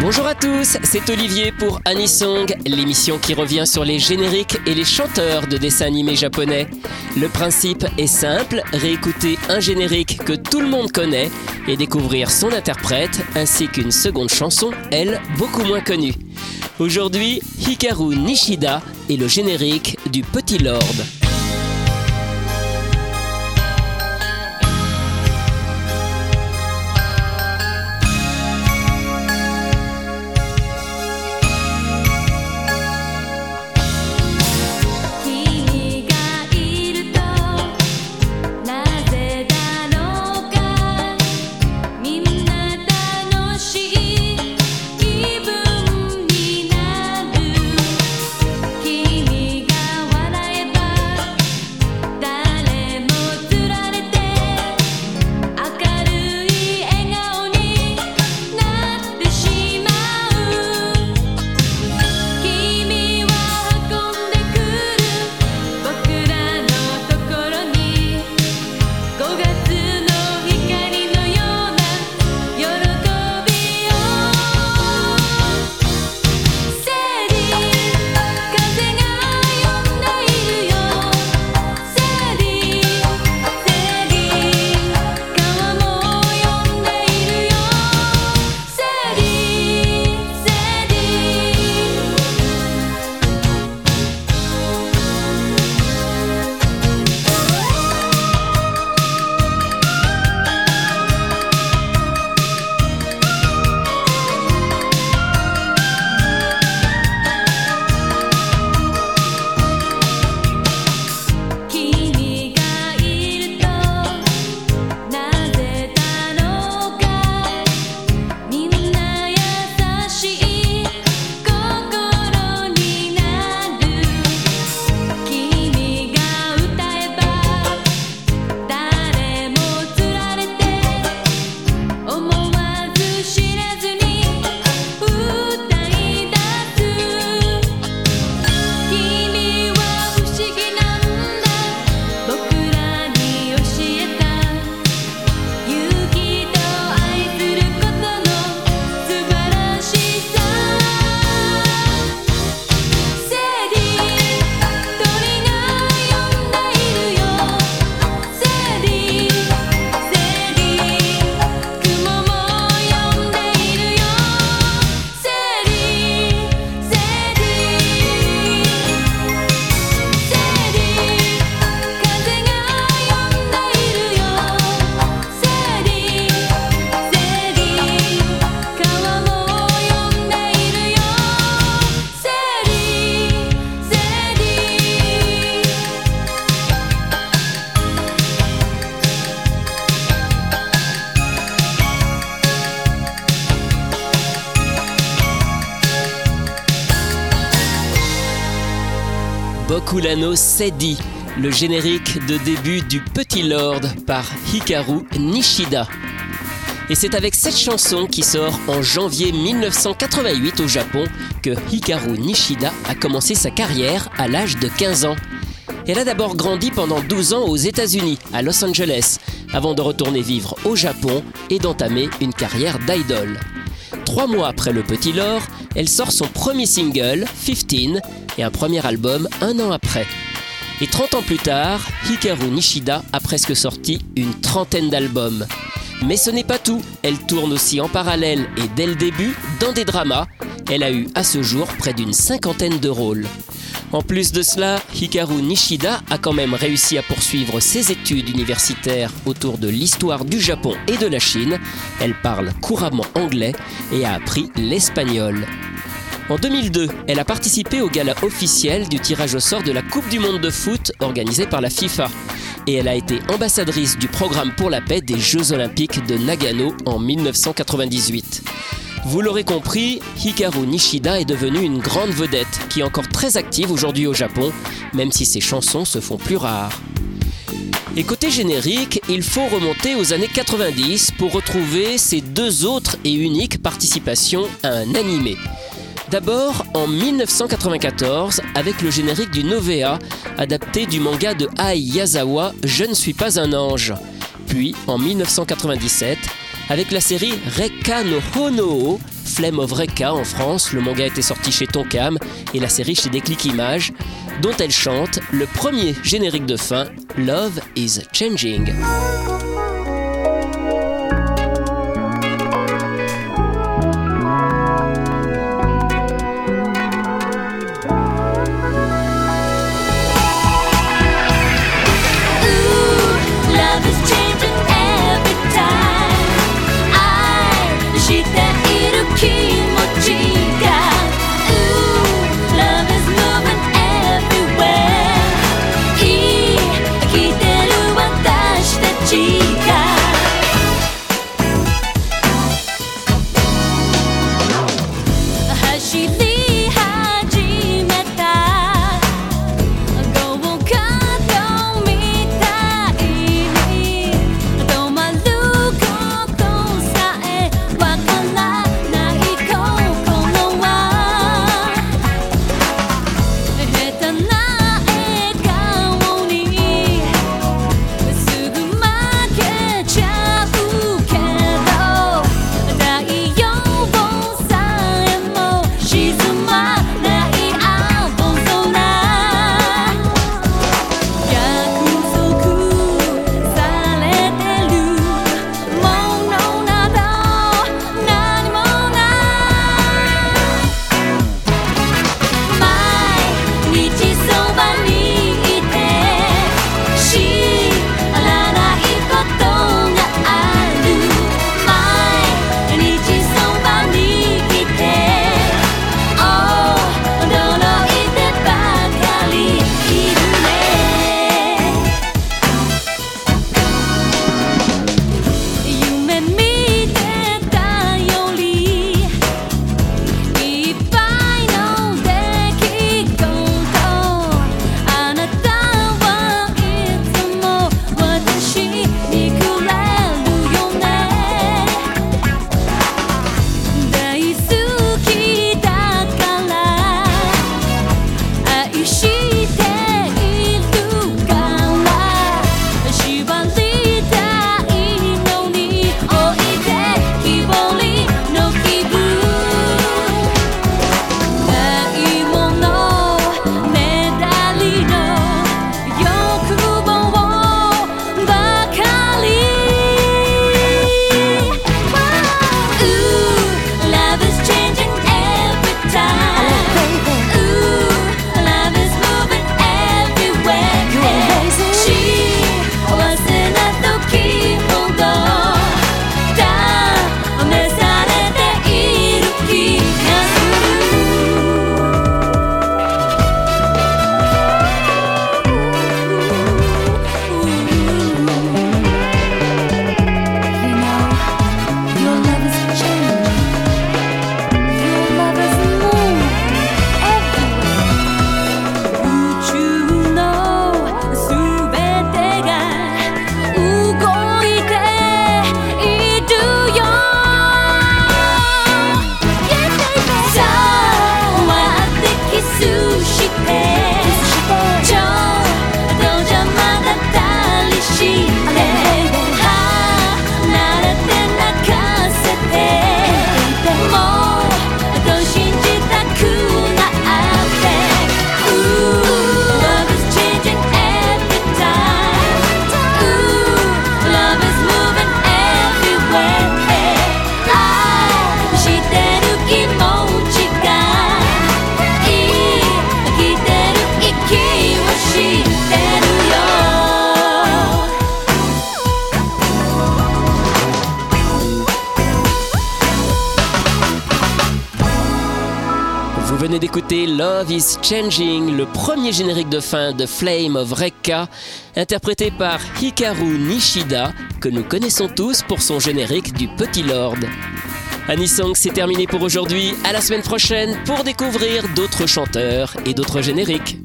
Bonjour à tous, c'est Olivier pour Anisong, l'émission qui revient sur les génériques et les chanteurs de dessins animés japonais. Le principe est simple, réécouter un générique que tout le monde connaît et découvrir son interprète ainsi qu'une seconde chanson, elle, beaucoup moins connue. Aujourd'hui, Hikaru Nishida et le générique du Petit Lord. Bokulano Sedi, le générique de début du Petit Lord par Hikaru Nishida. Et c'est avec cette chanson qui sort en janvier 1988 au Japon que Hikaru Nishida a commencé sa carrière à l'âge de 15 ans. Elle a d'abord grandi pendant 12 ans aux États-Unis, à Los Angeles, avant de retourner vivre au Japon et d'entamer une carrière d'idol. Trois mois après le Petit Lord, elle sort son premier single, 15, et un premier album un an après. Et 30 ans plus tard, Hikaru Nishida a presque sorti une trentaine d'albums. Mais ce n'est pas tout, elle tourne aussi en parallèle et dès le début dans des dramas. Elle a eu à ce jour près d'une cinquantaine de rôles. En plus de cela, Hikaru Nishida a quand même réussi à poursuivre ses études universitaires autour de l'histoire du Japon et de la Chine. Elle parle couramment anglais et a appris l'espagnol. En 2002, elle a participé au gala officiel du tirage au sort de la Coupe du Monde de foot organisée par la FIFA. Et elle a été ambassadrice du programme pour la paix des Jeux Olympiques de Nagano en 1998. Vous l'aurez compris, Hikaru Nishida est devenue une grande vedette qui est encore très active aujourd'hui au Japon, même si ses chansons se font plus rares. Et côté générique, il faut remonter aux années 90 pour retrouver ses deux autres et uniques participations à un animé. D'abord en 1994 avec le générique du Novea, adapté du manga de Ai Yazawa Je ne suis pas un ange. Puis en 1997 avec la série Reka no Honoo, Flame of Reka en France, le manga était sorti chez Tonkam et la série chez Déclic Images, dont elle chante le premier générique de fin Love is Changing. d'écouter Love is Changing, le premier générique de fin de Flame of Rekka, interprété par Hikaru Nishida, que nous connaissons tous pour son générique du Petit Lord. Anisong, c'est terminé pour aujourd'hui. À la semaine prochaine pour découvrir d'autres chanteurs et d'autres génériques.